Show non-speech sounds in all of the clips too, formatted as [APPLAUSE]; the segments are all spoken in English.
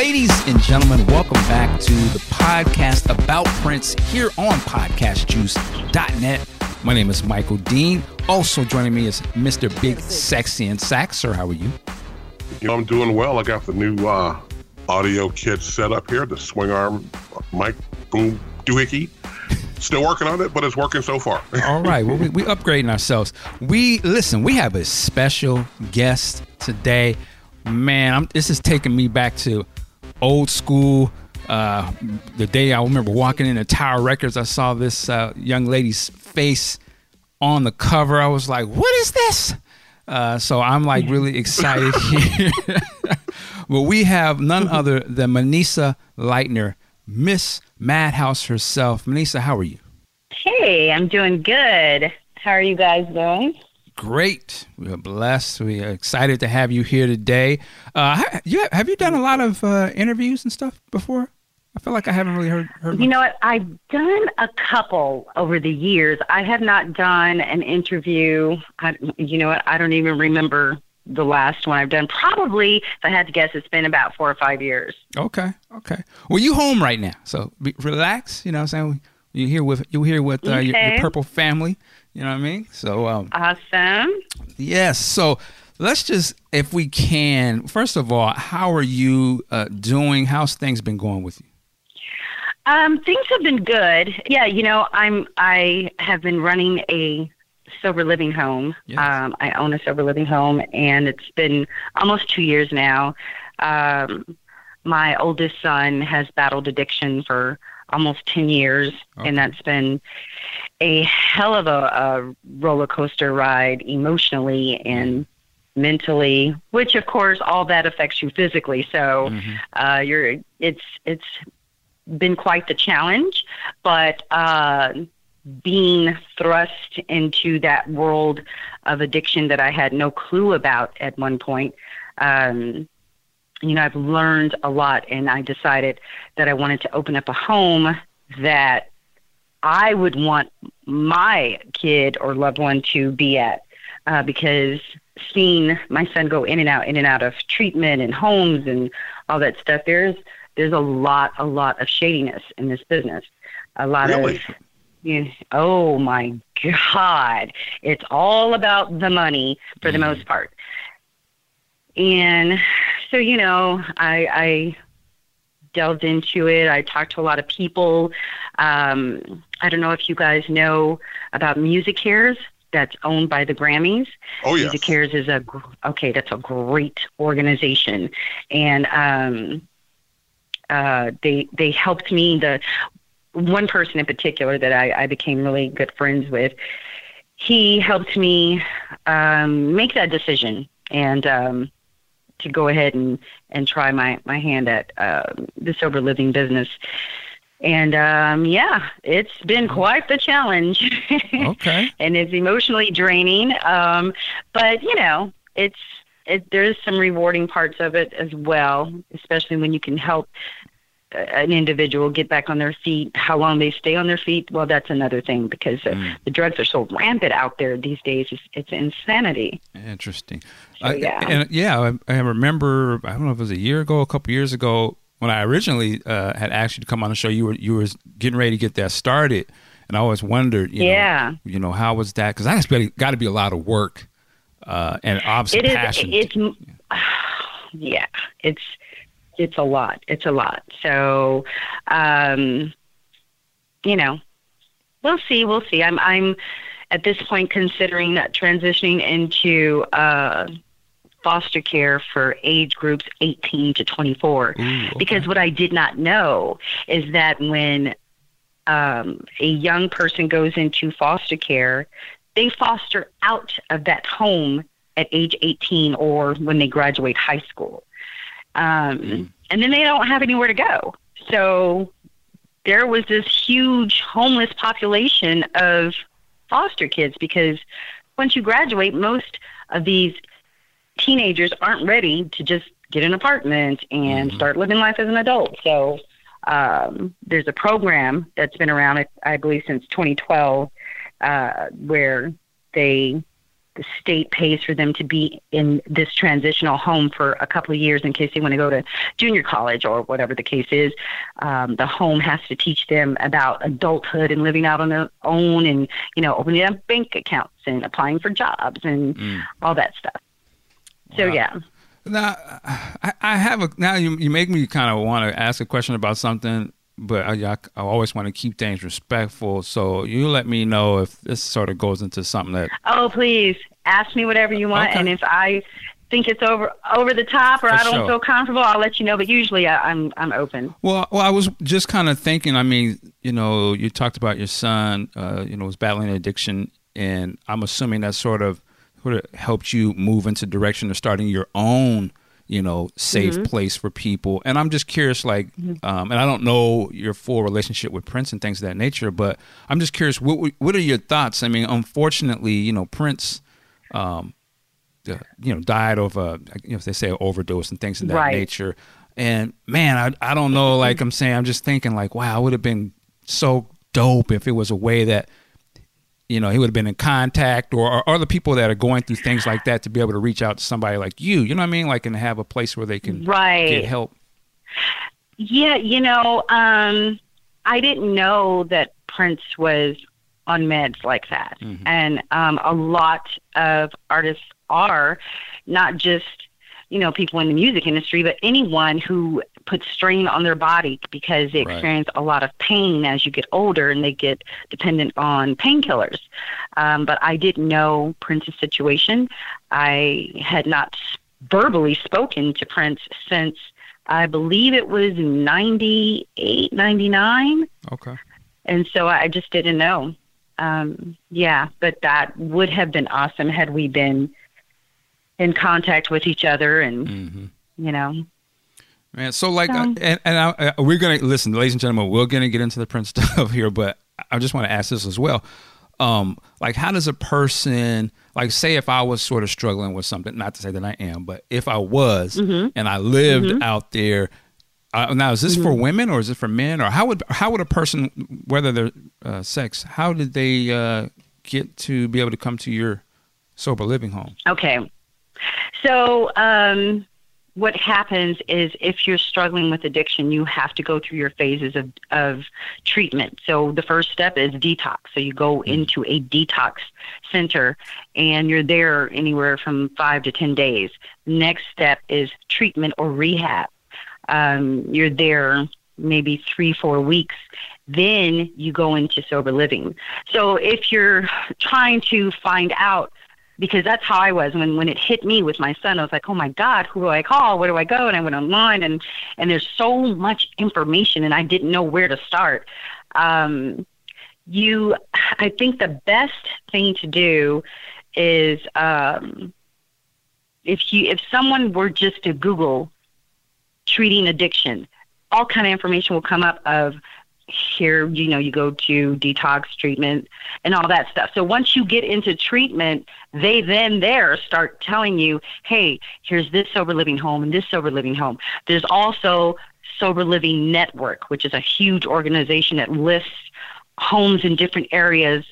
Ladies and gentlemen, welcome back to the podcast about Prince here on podcastjuice.net. My name is Michael Dean. Also joining me is Mr. Big Sexy and Sax. Sir, how are you? You know, I'm doing well. I got the new uh, audio kit set up here, the swing arm mic boom doohickey. Still working on it, but it's working so far. [LAUGHS] All right. Well, we, we upgrading ourselves. We listen. We have a special guest today. Man, I'm, this is taking me back to old school. Uh, the day I remember walking into Tower Records, I saw this uh, young lady's face on the cover. I was like, "What is this?" Uh, so I'm like [LAUGHS] really excited here. [LAUGHS] well, we have none [LAUGHS] other than Manisa Lightner, Miss Madhouse herself. Manisa, how are you? Hey, I'm doing good. How are you guys doing? Great. We are blessed. We are excited to have you here today. Uh, you, have you done a lot of uh, interviews and stuff before? I feel like I haven't really heard. heard you know what? I've done a couple over the years. I have not done an interview. I, you know what? I don't even remember the last one I've done. Probably, if I had to guess, it's been about four or five years. Okay. Okay. Well, you home right now, so be, relax. You know, what I'm saying you here with you here with uh, okay. your, your, purple family. You know what I mean? So um, awesome. Yes. So let's just, if we can, first of all, how are you uh, doing? How's things been going with you? Um, things have been good. Yeah, you know, I'm I have been running a sober living home. Yes. Um, I own a sober living home, and it's been almost two years now. Um, my oldest son has battled addiction for almost 10 years, okay. and that's been a hell of a, a roller coaster ride emotionally and mentally, which of course all that affects you physically. So mm-hmm. uh, you're it's it's been quite the challenge, but uh, being thrust into that world of addiction that I had no clue about at one point. Um, you know, I've learned a lot, and I decided that I wanted to open up a home that I would want my kid or loved one to be at uh, because seeing my son go in and out, in and out of treatment and homes and all that stuff, there's there's a lot, a lot of shadiness in this business. A lot really? of you know, oh my God, it's all about the money for mm. the most part. And so, you know, I, I delved into it. I talked to a lot of people. Um, I don't know if you guys know about MusiCares. that's owned by the Grammys. Oh yeah. MusiCares is a okay. That's a great organization, and um, uh, they they helped me. The one person in particular that I, I became really good friends with. He helped me um, make that decision, and um, to go ahead and and try my my hand at uh, the sober living business. And um, yeah, it's been quite the challenge. [LAUGHS] okay. and it's emotionally draining. Um, but you know, it's it, there's some rewarding parts of it as well, especially when you can help an individual get back on their feet. How long they stay on their feet, well, that's another thing because mm. the drugs are so rampant out there these days. It's, it's insanity. Interesting. So, yeah. I, and yeah, I, I, remember. I don't know if it was a year ago, a couple years ago, when I originally uh, had asked you to come on the show. You were you were getting ready to get that started, and I always wondered, you yeah, know, you know, how was that? Because that's got to be a lot of work, uh, and obviously it is, passion. It's [SIGHS] yeah, it's it's a lot. It's a lot. So, um, you know, we'll see. We'll see. I'm I'm at this point considering that transitioning into uh, foster care for age groups 18 to 24 Ooh, okay. because what I did not know is that when um, a young person goes into foster care, they foster out of that home at age 18 or when they graduate high school. Um, mm. And then they don't have anywhere to go. So there was this huge homeless population of foster kids because once you graduate, most of these teenagers aren't ready to just get an apartment and mm-hmm. start living life as an adult. So um, there's a program that's been around, I believe, since 2012, uh, where they the state pays for them to be in this transitional home for a couple of years in case they want to go to junior college or whatever the case is. Um, the home has to teach them about adulthood and living out on their own, and you know, opening up bank accounts and applying for jobs and mm. all that stuff. So wow. yeah. Now, I, I have a now you you make me kind of want to ask a question about something but I, I, I, always want to keep things respectful. So you let me know if this sort of goes into something that. Oh, please ask me whatever you want, okay. and if I think it's over over the top or For I don't sure. feel comfortable, I'll let you know. But usually, I, am I'm, I'm open. Well, well, I was just kind of thinking. I mean, you know, you talked about your son. Uh, you know, was battling addiction, and I'm assuming that sort of sort of helped you move into direction of starting your own you know, safe mm-hmm. place for people. And I'm just curious, like, mm-hmm. um, and I don't know your full relationship with Prince and things of that nature, but I'm just curious, what what are your thoughts? I mean, unfortunately, you know, Prince, um, uh, you know, died of a, you know, if they say overdose and things of that right. nature. And man, I I don't know, like I'm saying, I'm just thinking, like, wow, it would have been so dope if it was a way that you know, he would have been in contact or, or other people that are going through things like that to be able to reach out to somebody like you, you know what I mean? Like, and have a place where they can right. get help. Yeah, you know, um, I didn't know that Prince was on meds like that. Mm-hmm. And um, a lot of artists are, not just, you know, people in the music industry, but anyone who puts strain on their body because they experience right. a lot of pain as you get older and they get dependent on painkillers. Um, but I didn't know Prince's situation. I had not verbally spoken to Prince since I believe it was 98, 99. Okay. And so I just didn't know. Um, yeah, but that would have been awesome had we been in contact with each other and, mm-hmm. you know, Man, so like, uh, and, and I, uh, we're gonna listen, ladies and gentlemen. We're gonna get into the Prince [LAUGHS] stuff here, but I just want to ask this as well. Um, like, how does a person, like, say, if I was sort of struggling with something, not to say that I am, but if I was, mm-hmm. and I lived mm-hmm. out there, uh, now is this mm-hmm. for women or is it for men, or how would how would a person, whether they're uh, sex, how did they uh, get to be able to come to your sober living home? Okay, so um, what happens is if you're struggling with addiction, you have to go through your phases of, of treatment. So the first step is detox. So you go mm-hmm. into a detox center and you're there anywhere from five to 10 days. Next step is treatment or rehab. Um, you're there maybe three, four weeks. Then you go into sober living. So if you're trying to find out because that's how I was when when it hit me with my son. I was like, oh my God, who do I call? Where do I go? And I went online, and and there's so much information, and I didn't know where to start. Um, you, I think the best thing to do is um, if you if someone were just to Google treating addiction, all kind of information will come up of here you know you go to detox treatment and all that stuff so once you get into treatment they then there start telling you hey here's this sober living home and this sober living home there's also sober living network which is a huge organization that lists homes in different areas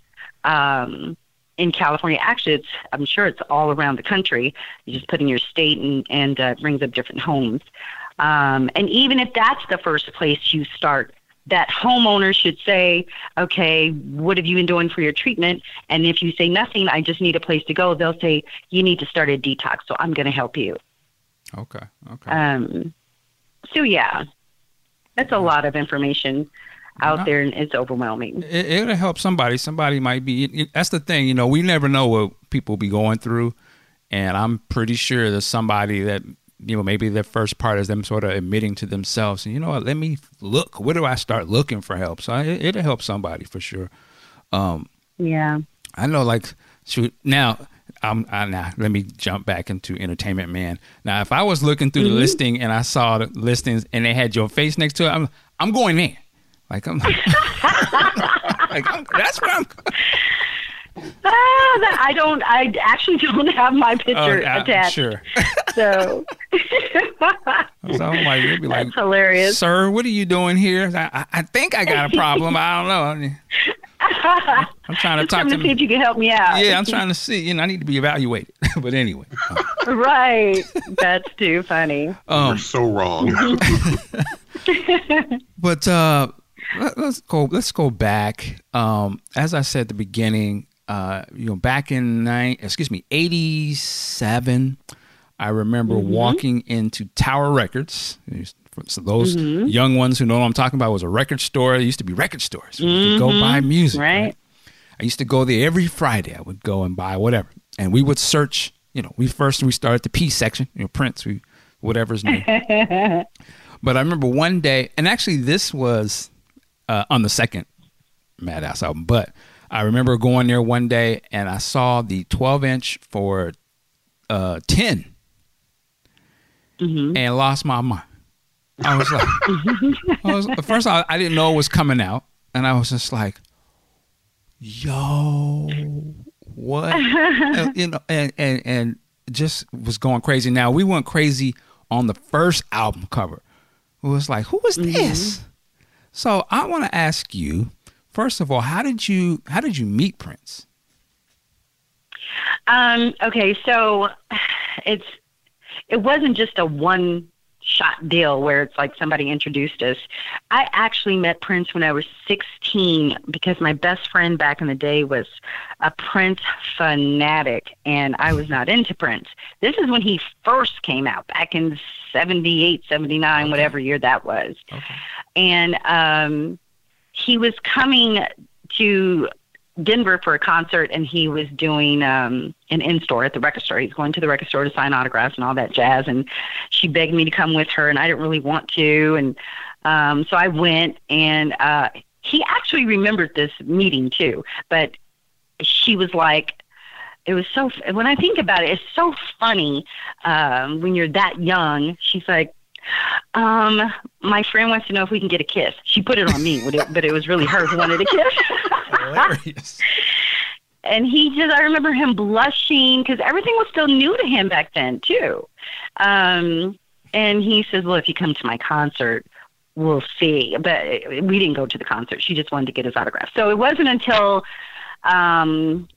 um, in California. Actually, it's I'm sure it's all around the country. You just put in your state and and uh, brings up different homes. Um, and even if that's the first place you start, that homeowner should say, okay, what have you been doing for your treatment? And if you say nothing, I just need a place to go, they'll say, you need to start a detox. So I'm going to help you. Okay. Okay. Um, so yeah, that's a lot of information out there and it's overwhelming. It, will help somebody. Somebody might be, it, that's the thing, you know, we never know what people be going through. And I'm pretty sure there's somebody that you know, maybe the first part is them sort of admitting to themselves, you know what, let me look. Where do I start looking for help? So it, it'll help somebody for sure. Um, yeah. I know, like, shoot, now, I'm, I, now let me jump back into Entertainment Man. Now, if I was looking through mm-hmm. the listing and I saw the listings and they had your face next to it, I'm, I'm going in. Like, I'm, [LAUGHS] like I'm, that's where I'm. Ah, I don't. I actually don't have my picture oh, attached. Sure. so [LAUGHS] so I'm like, it'd be like, That's hilarious. sir, what are you doing here? I, I think I got a problem. I don't know. [LAUGHS] I'm trying to Just talk come to to see if you can help me out. Yeah, I'm trying to see. You know, I need to be evaluated. [LAUGHS] but anyway, right. That's too funny. um, You're so wrong. But uh, let, us go. Let's go back. Um, as I said at the beginning, uh, you know, back in nine, excuse me, eighty seven. I remember walking into Tower Records. So those young ones who know what I'm talking about was a record store. It used to be record stores. You could go buy music. Right. I used to go there every Friday. I would go and buy whatever, and we would search. You know, we first we started the P section. You know, Prince, we whatever's new. [LAUGHS] but I remember one day, and actually this was uh, on the second Madhouse album. But I remember going there one day, and I saw the 12 inch for uh, 10, and lost my mind. I was like, [LAUGHS] I was, first I, I didn't know it was coming out, and I was just like, yo, what? And, you know, and, and and just was going crazy. Now we went crazy on the first album cover. It was like, who is this? So I want to ask you, first of all, how did you how did you meet Prince? Um, okay, so it's it wasn't just a one shot deal where it's like somebody introduced us. I actually met Prince when I was 16 because my best friend back in the day was a Prince fanatic and I was not into Prince. This is when he first came out back in 78, 79, whatever year that was. Okay. And um he was coming to Denver for a concert, and he was doing um, an in store at the record store. He's going to the record store to sign autographs and all that jazz. And she begged me to come with her, and I didn't really want to. And um, so I went, and uh, he actually remembered this meeting too. But she was like, it was so. When I think about it, it's so funny um, when you're that young. She's like, um, my friend wants to know if we can get a kiss. She put it on me, but it, was really her who wanted a kiss. [LAUGHS] And he just i remember him blushing because everything was still new to him back then too. Um and he says well if you come to my concert we'll see. But we didn't go to the concert. She just wanted to get his autograph. So it wasn't until um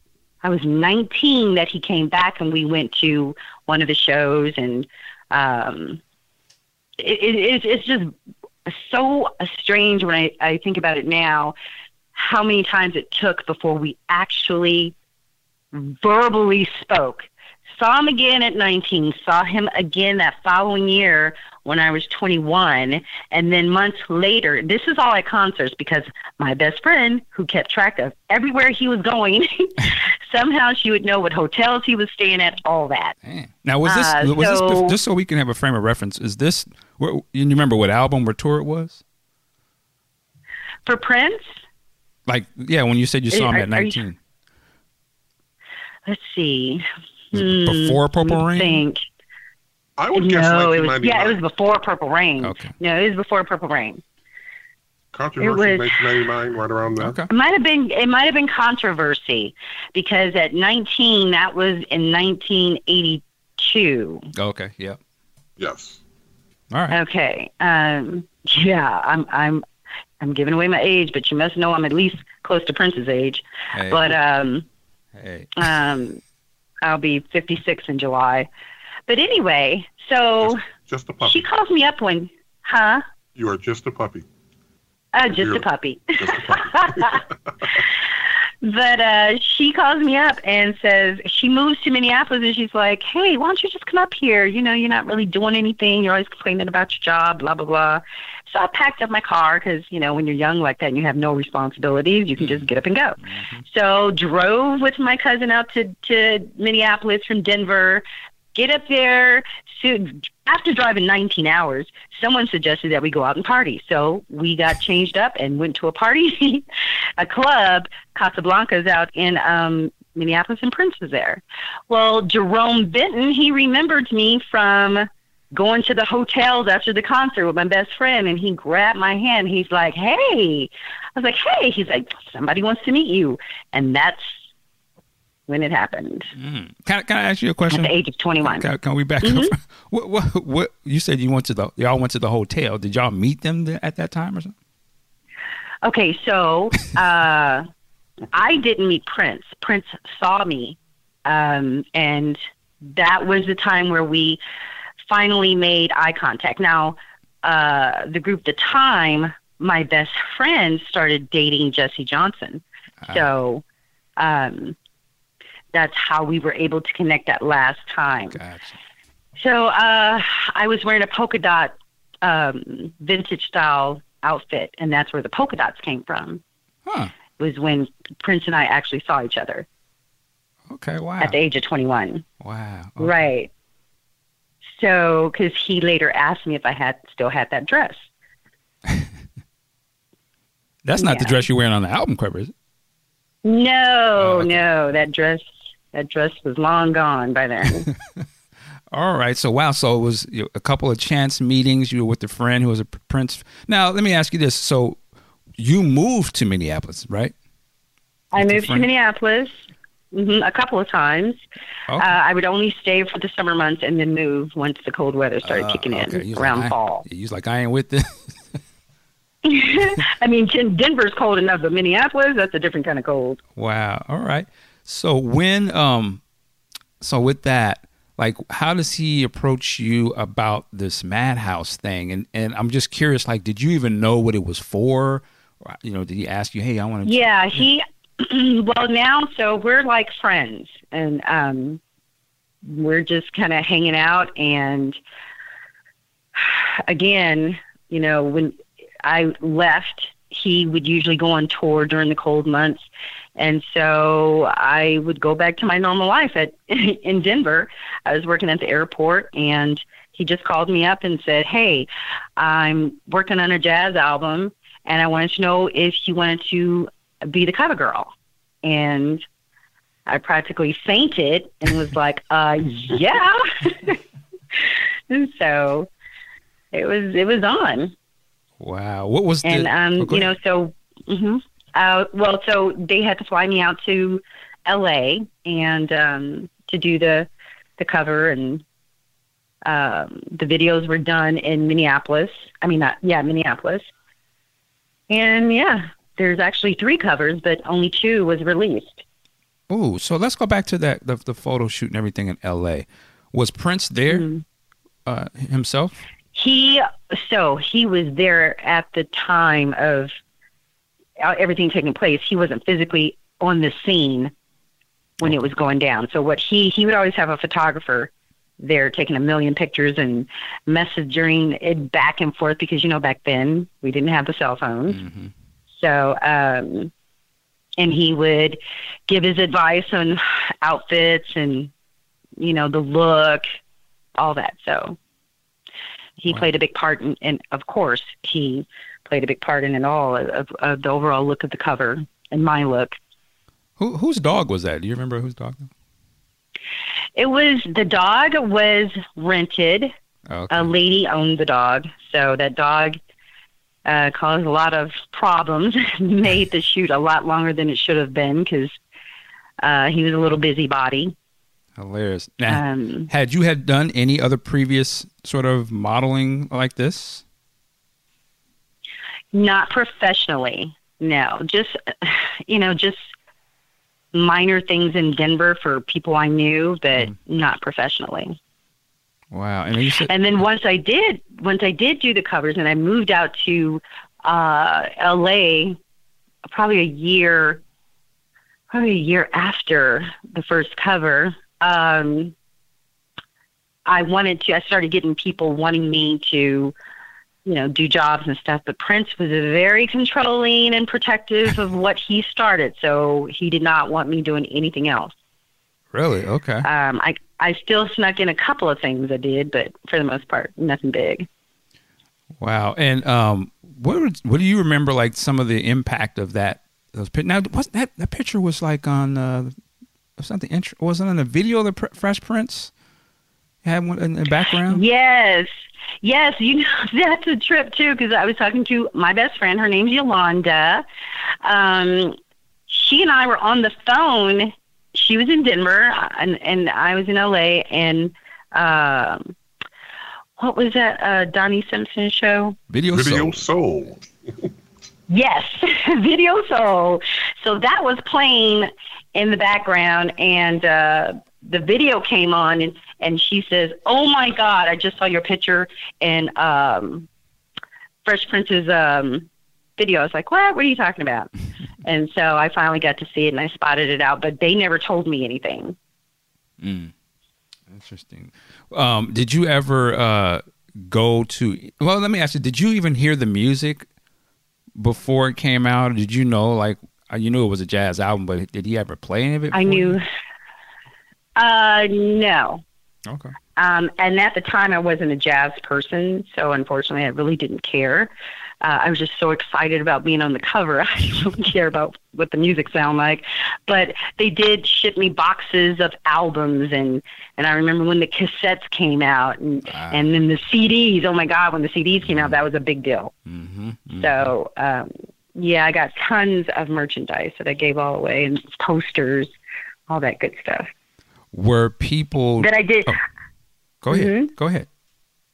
i was 19 that he came back and we went to one of the shows and um it, it, it's it's just so strange when I, I think about it now how many times it took before we actually verbally spoke. Saw him again at 19, saw him again that following year when I was 21, and then months later, this is all at concerts because my best friend, who kept track of everywhere he was going, [LAUGHS] somehow she would know what hotels he was staying at, all that. Man. Now was this Uh, was so- this just so we can have a frame of reference? Is this where, you remember what album or tour it was? For Prince, Like yeah, when you said you saw him Are- at are you- 19. let's see. Before Hmm, Purple let me Rain? Think. I would guess No, it was 1999. yeah, it was before Purple Rain. Okay. No, it was before Purple Rain. Controversy it was- 1999, right around there. Okay. It might have been it might have been controversy because at 19 that was in 1982. Okay. Yeah. Yes. All right. Okay. Um yeah, I'm I'm I'm giving away my age, but you must know I'm at least close to Prince's age. Hey. But um hey. um I'll be 56 in July. But anyway, so Just a puppy. she calls me up when huh? You are just a puppy. Uh, just You're- a puppy. Just a puppy. [LAUGHS] [LAUGHS] But uh, she calls me up and says she moves to Minneapolis and she's like, "Hey, why don't you just come up here? You know, you're not really doing anything. You're always complaining about your job, blah blah blah." So I packed up my car because you know when you're young like that and you have no responsibilities, you can just get up and go. So drove with my cousin out to to Minneapolis from Denver. Get up there. So after driving 19 hours, someone suggested that we go out and party. So we got changed up and went to a party, [LAUGHS] a club, Casablanca's out in um, Minneapolis, and Prince was there. Well, Jerome Benton, he remembered me from going to the hotels after the concert with my best friend, and he grabbed my hand. He's like, "Hey," I was like, "Hey," he's like, "Somebody wants to meet you," and that's when it happened. Mm. Can, can I ask you a question? At the age of 21. Can, can we back mm-hmm. up? [LAUGHS] What, what, what, you said you went to the, y'all went to the hotel. Did y'all meet them at that time or something? Okay, so uh, I didn't meet Prince. Prince saw me, um, and that was the time where we finally made eye contact. Now, uh, the group, the time, my best friend started dating Jesse Johnson, uh so um, that's how we were able to connect that last time. Gotcha. So uh, I was wearing a polka dot um, vintage style outfit, and that's where the polka dots came from. Huh. It was when Prince and I actually saw each other. Okay, wow. At the age of 21. Wow. Okay. Right. So, because he later asked me if I had still had that dress. [LAUGHS] That's not yeah. the dress you're wearing on the album cover, is it? No, oh, okay. no. That dress, that dress was long gone by then. [LAUGHS] All right. So wow. So it was you know, a couple of chance meetings. You were with a friend who was a Prince. Now let me ask you this. So you moved to Minneapolis, right? I moved to Minneapolis mm-hmm, a couple of times. Okay. Uh, I would only stay for the summer months and then move once the cold weather started uh, kicking okay. in around like, fall. You was like, I ain't with this. [LAUGHS] I mean, Denver's cold enough, but Minneapolis, that's a different kind of cold. Wow. All right. So when, um, so with that, like how does he approach you about this madhouse thing? And and i'm just curious like did you even know what it was for? Or, you know did he ask you hey i want to yeah he [CLEARS THROAT] well now so we're like friends and um we're just kind of hanging out and again you know when i left he would usually go on tour during the cold months and so I would go back to my normal life at [LAUGHS] in Denver. I was working at the airport and he just called me up and said, "Hey, I'm working on a jazz album and I wanted to know if you wanted to be the cover girl." And I practically fainted and was like, [LAUGHS] "Uh, yeah." [LAUGHS] and so it was it was on. Wow. What was and the, um oh, you know so hmm uh, well, so they had to fly me out to L.A. and um, to do the the cover, and um, the videos were done in Minneapolis. I mean, not yeah, Minneapolis. And yeah, there's actually three covers, but only two was released. Oh, so let's go back to that the, the photo shoot and everything in L.A. Was Prince there mm-hmm. uh, himself? He so he was there at the time of everything taking place, he wasn't physically on the scene when it was going down. So what he he would always have a photographer there taking a million pictures and messaging it back and forth because you know back then we didn't have the cell phones. Mm-hmm. So um and he would give his advice on outfits and you know the look, all that. So he wow. played a big part in, and of course he played a big part in it all of, of the overall look of the cover and my look. Who whose dog was that? Do you remember whose dog? It was the dog was rented. Okay. A lady owned the dog, so that dog uh, caused a lot of problems. [LAUGHS] made the shoot a lot longer than it should have been because uh, he was a little busybody. Hilarious. Now, um, had you had done any other previous sort of modeling like this? Not professionally, no. Just, you know, just minor things in Denver for people I knew, but mm. not professionally. Wow. And, said- and then once I did, once I did do the covers and I moved out to uh, LA probably a year, probably a year after the first cover, um, I wanted to, I started getting people wanting me to you know, do jobs and stuff. But Prince was very controlling and protective of what he started, so he did not want me doing anything else. Really? Okay. Um, I I still snuck in a couple of things I did, but for the most part, nothing big. Wow. And um, what what do you remember? Like some of the impact of that? Those now was that that picture was like on uh, something wasn't on the video of the Fresh Prince. Had one in the background. Yes, Yes, you know [LAUGHS] that's a trip too because I was talking to my best friend. Her name's Yolanda. Um, she and I were on the phone she was in Denver, and and I was in LA, and um, what was that uh, Donnie Simpson show? Video, Video Soul. Soul. Yes, [LAUGHS] Video Soul. So that was playing in the background, and uh, the video came on, and, and she says, "Oh my God, I just saw your picture in um, Fresh Prince's um, video." I was like, "What? What are you talking about?" [LAUGHS] and so I finally got to see it, and I spotted it out, but they never told me anything. Mm. Interesting. Um, did you ever uh, go to? Well, let me ask you. Did you even hear the music before it came out? Did you know, like, uh, you knew it was a jazz album, but did he ever play any of it? I knew. Uh, no. Okay. Um, and at the time, I wasn't a jazz person, so unfortunately, I really didn't care. Uh, I was just so excited about being on the cover. [LAUGHS] I didn't care about what the music sounded like. But they did ship me boxes of albums, and and I remember when the cassettes came out, and Wow. and then the CDs. Oh my God, when the CDs came out, that was a big deal. Mm-hmm. mm-hmm. So um, yeah, I got tons of merchandise that I gave all away, and posters, all that good stuff. Were people? That I did. Oh, go ahead. Mhm. Go ahead.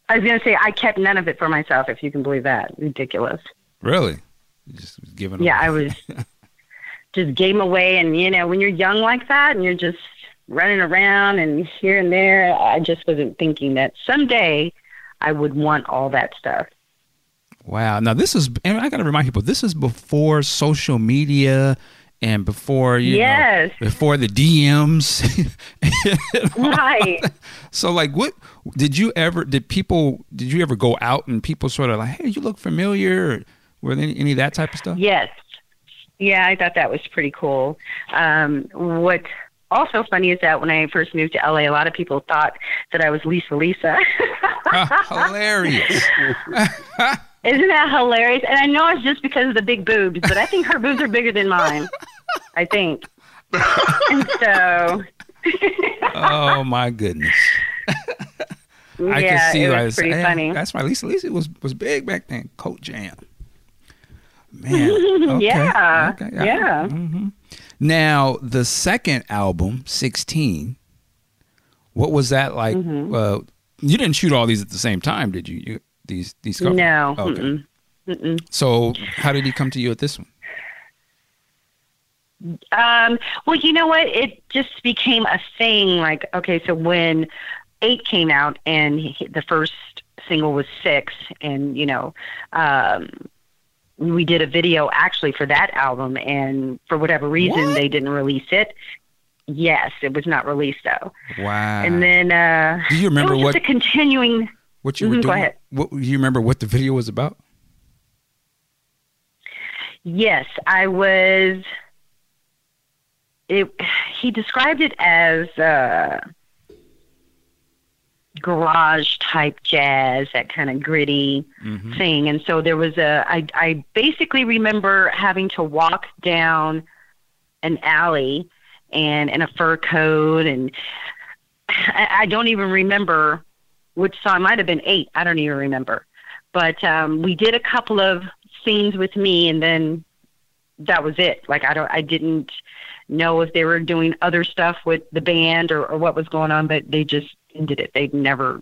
I was going to say I kept none of it for myself, if you can believe that. Ridiculous. Really? You just giving. Yeah, I was [LAUGHS] just gave 'em away, and you know, when you're young like that, and you're just running around and here and there, I just wasn't thinking that someday I would want all that stuff. Wow. Now this is, and I got to remind people, this is before social media and before you Yes. know, before the DMs. [LAUGHS] Right. so, like, what did you ever? Did people? Did you ever go out and people sort of like, hey, you look familiar? Or were there any, any of that type of stuff? Yes. Yeah, I thought that was pretty cool. Um, what also funny is that when I first moved to LA, a lot of people thought that I was Lisa Lisa. [LAUGHS] [LAUGHS] Hilarious. Isn't that hilarious? And I know it's just because of the big boobs, but I think her boobs are bigger than mine. I think. and so, oh my goodness. I yeah, can see it why was pretty hey, funny. That's why Lisa Lisa was was big back then. Cult Jam. Man. [LAUGHS] okay, Yeah, okay, yeah. mhm. Now the second album, sixteen. What was that like? Mm-hmm. Uh, you didn't shoot all these at the same time, did you? you these these covers? No. Okay. mm-mm, mm-mm. So how did he come to you at this one? Um, well, you know what? It just became a thing. Like, okay, so when eight came out and he, the first single was six, and you know, um, we did a video actually for that album, and for whatever reason What? they didn't release it. Yes, it was not released though. Wow. And then, uh, do you remember it was what just a continuing. What you were Mhm, go doing? ahead. What you remember what the video was about? Yes, I was. It. He described it as uh, garage type jazz, that kind of gritty Mm-hmm. thing. And so there was a. I. I basically remember having to walk down an alley, and in a fur coat, and I, I don't even remember which song. It might have been eight. I don't even remember. But um, we did a couple of scenes with me, and then that was it. Like I don't, I didn't know if they were doing other stuff with the band or, or what was going on, but they just ended it. They never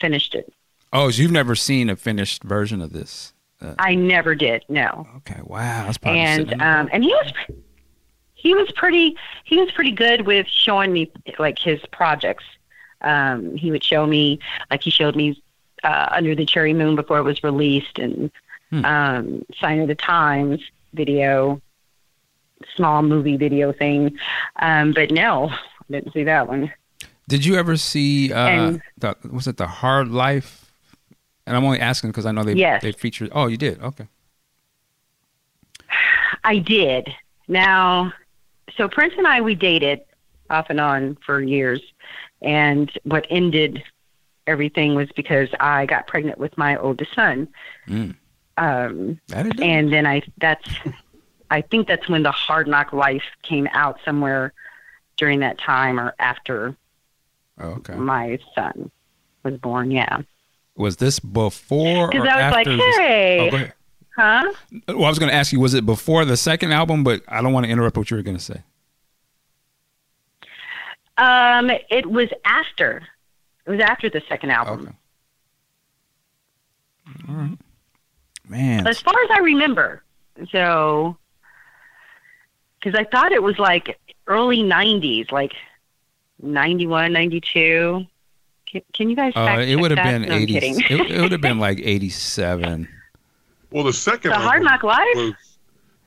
finished it. Oh, so you've never seen a finished version of this? Uh, I never did. No. okay, wow, that's probably and um, and he was he was pretty he was pretty good with showing me like his projects. Um, he would show me like he showed me uh, Under the Cherry Moon before it was released, and Hmm. um, Sign of the Times video, small movie video thing. Um, but no, I didn't see that one. Did you ever see uh And- the was it the Hard Life? And I'm only asking because I know they Yes. they featured. Oh, you did. Okay. I did. Now, so Prince and I, we dated off and on for years. And what ended everything was because I got pregnant with my oldest son. Mm. Um, and then I, that's, I think that's when the Hard Knock Life came out somewhere during that time or after oh, okay. my son was born. Yeah. Was this before? Because or I was like, after this- hey, Oh, huh? Well, I was going to ask you, was it before the second album? But I don't want to interrupt what you were going to say. Um, it was after. It was after the second album. Okay. All right. Man. As far as I remember, so because I thought it was like early '90s, like '91, '92. Can, can you guys? Uh, fact it would have that? been No, 80. It, it would have been [LAUGHS] like 87. Well, the second The Hard album Knock Life? was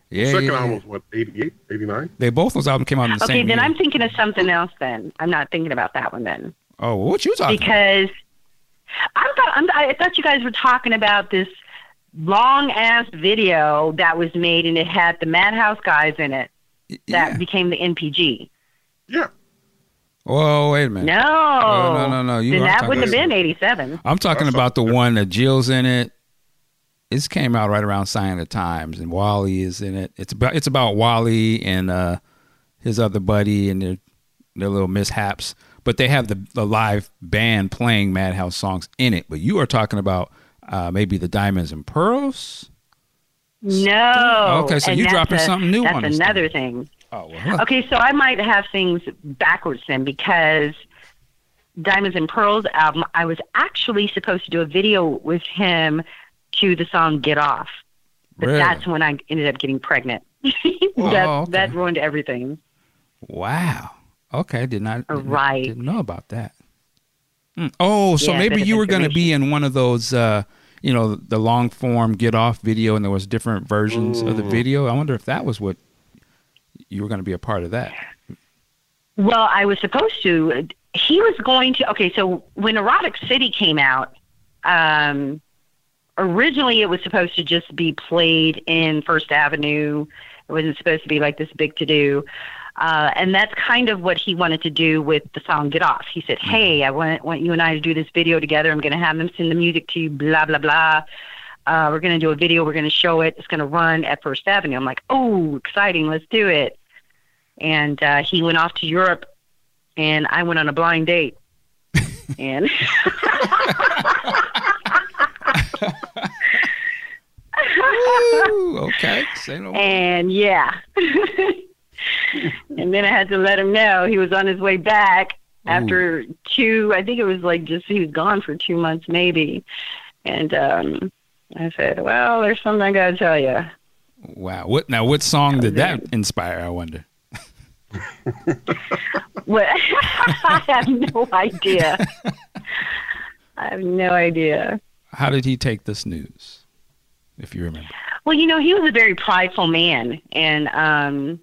Yeah, the second yeah, album yeah. was what 88, 89? They both those albums came out in the Okay, same Okay, then year. I'm thinking of something else. Then I'm not thinking about that one. Then oh, what you talking about? because I thought I'm, I thought you guys were talking about this long ass video that was made and it had the Madhouse guys in it that yeah. became the NPG. Yeah. Whoa, wait a minute. No, No, no, no, no, you then that wouldn't have been '87. I'm talking about the one that Jill's in it. This came out right around Sign of the Times, and Wally is in it. It's about it's about Wally and uh, his other buddy and their their little mishaps. But they have the, the live band playing Madhouse songs in it. But you are talking about uh, maybe the Diamonds and Pearls. No. Okay, so and you that's dropping a- something new That's on us another thing. Oh well. Okay, so I might have things backwards then because Diamonds and Pearls album, I was actually supposed to do a video with him to the song Get Off. But Really? that's when I ended up getting pregnant. [LAUGHS] that, Oh, okay. that ruined everything. Wow. Okay, did not didn't, Right. didn't know about that. Hmm. Oh, so Yeah, maybe you were going to be in one of those, uh, you know, the long form get off video, and there was different versions of the video. I wonder if that was what you were going to be a part of that. Well, I was supposed to. He was going to. Okay, so when Erotic City came out, um, originally it was supposed to just be played in First Avenue. It wasn't supposed to be like this big to do. Uh, and that's kind of what he wanted to do with the song Get Off. He said, Hey, I want, want you and I to do this video together. I'm going to have them send the music to you, blah, blah, blah. Uh, we're going to do a video. We're going to show it. It's going to run at First Avenue. I'm like, Oh, exciting. Let's do it and uh, he went off to Europe, and I went on a blind date. [LAUGHS] and [LAUGHS] Ooh, okay. No and yeah, and then I had to let him know he was on his way back after two. I think it was like just he was gone for two months maybe, and um, I said, "Well, there's something I got to tell you." Wow. What now? What song did that inspire? I wonder. [LAUGHS] What? [LAUGHS] I have no idea. I have no idea. How did he take this news? If you remember. Well, you know, he was a very prideful man and um,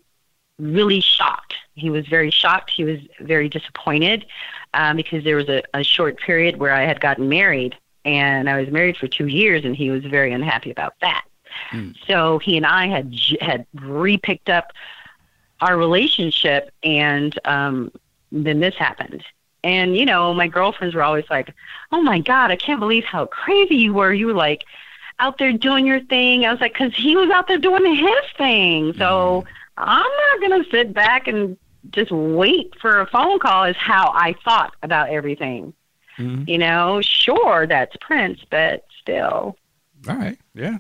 really shocked. He was very shocked. He was very disappointed um, because there was a, a short period where I had gotten married, and I was married for two years, and he was very unhappy about that. Mm. So he and I had j- had re-picked up our relationship, and um, then this happened. And you know, my girlfriends were always like, "Oh my God, I can't believe how crazy you were. You were like." out there doing your thing. I was like, because he was out there doing his thing. So I'm not going to sit back and just wait for a phone call, is how I thought about everything. Mhm. You know, sure, that's Prince, but still. All right. Yeah.